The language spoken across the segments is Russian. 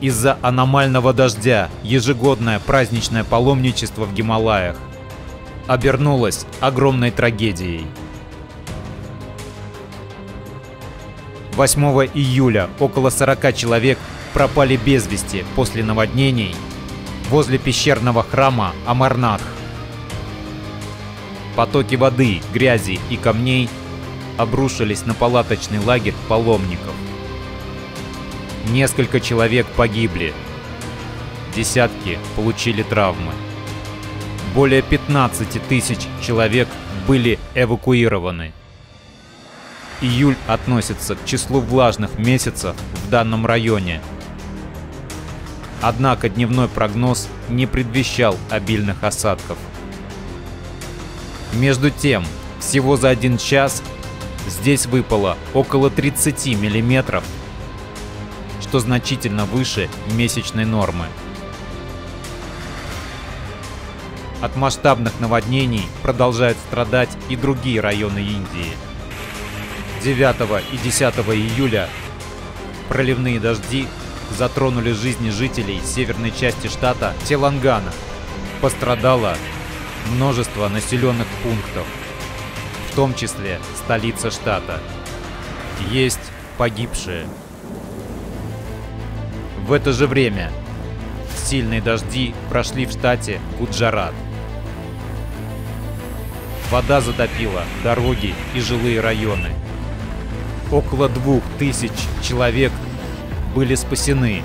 из-за аномального дождя ежегодное праздничное паломничество в Гималаях обернулось огромной трагедией. 8 июля около 40 человек пропали без вести после наводнений возле пещерного храма Амарнах. Потоки воды, грязи и камней обрушились на палаточный лагерь паломников. Несколько человек погибли, десятки получили травмы. Более 15 тысяч человек были эвакуированы. Июль относится к числу влажных месяцев в данном районе. Однако дневной прогноз не предвещал обильных осадков. Между тем, всего за один час здесь выпало около 30 миллиметров, что значительно выше месячной нормы. От масштабных наводнений продолжают страдать и другие районы Индии. 9 и 10 июля проливные дожди затронули жизни жителей северной части штата Телангана. Пострадало множество населенных пунктов, в том числе столица штата. Есть погибшие. В это же время сильные дожди прошли в штате Гуджарат. Вода затопила дороги и жилые районы. Около двух тысяч человек были спасены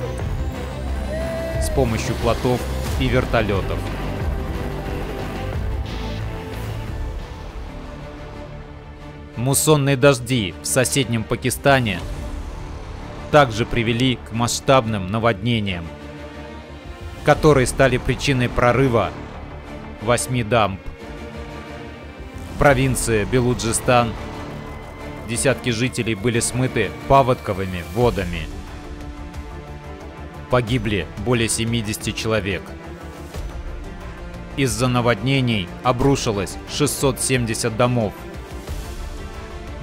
с помощью плотов и вертолетов. Муссонные дожди в соседнем Пакистане также привели к масштабным наводнениям, которые стали причиной прорыва восьми дамб. В провинции Белуджистан десятки жителей были смыты паводковыми водами. Погибли более 70 человек. Из-за наводнений обрушилось 670 домов –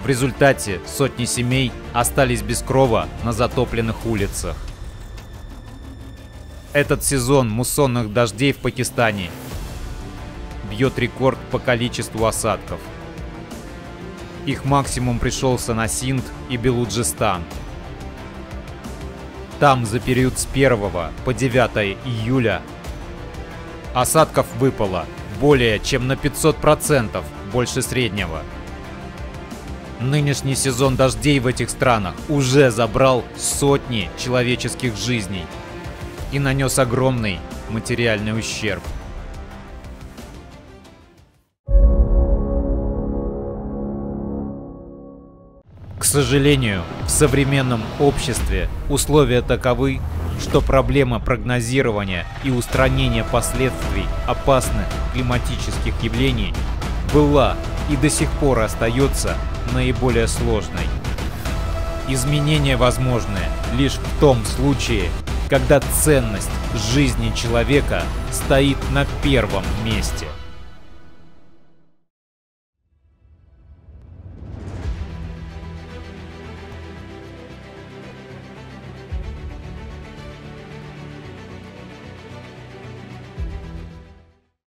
в результате сотни семей остались без крова на затопленных улицах. Этот сезон муссонных дождей в Пакистане бьет рекорд по количеству осадков. Их максимум пришелся на Синд и Белуджистан. Там за период с 1 по 9 июля осадков выпало более чем на 500% больше среднего – Нынешний сезон дождей в этих странах уже забрал сотни человеческих жизней и нанес огромный материальный ущерб. К сожалению, в современном обществе условия таковы, что проблема прогнозирования и устранения последствий опасных климатических явлений была и до сих пор остается наиболее сложной. Изменения возможны лишь в том случае, когда ценность жизни человека стоит на первом месте –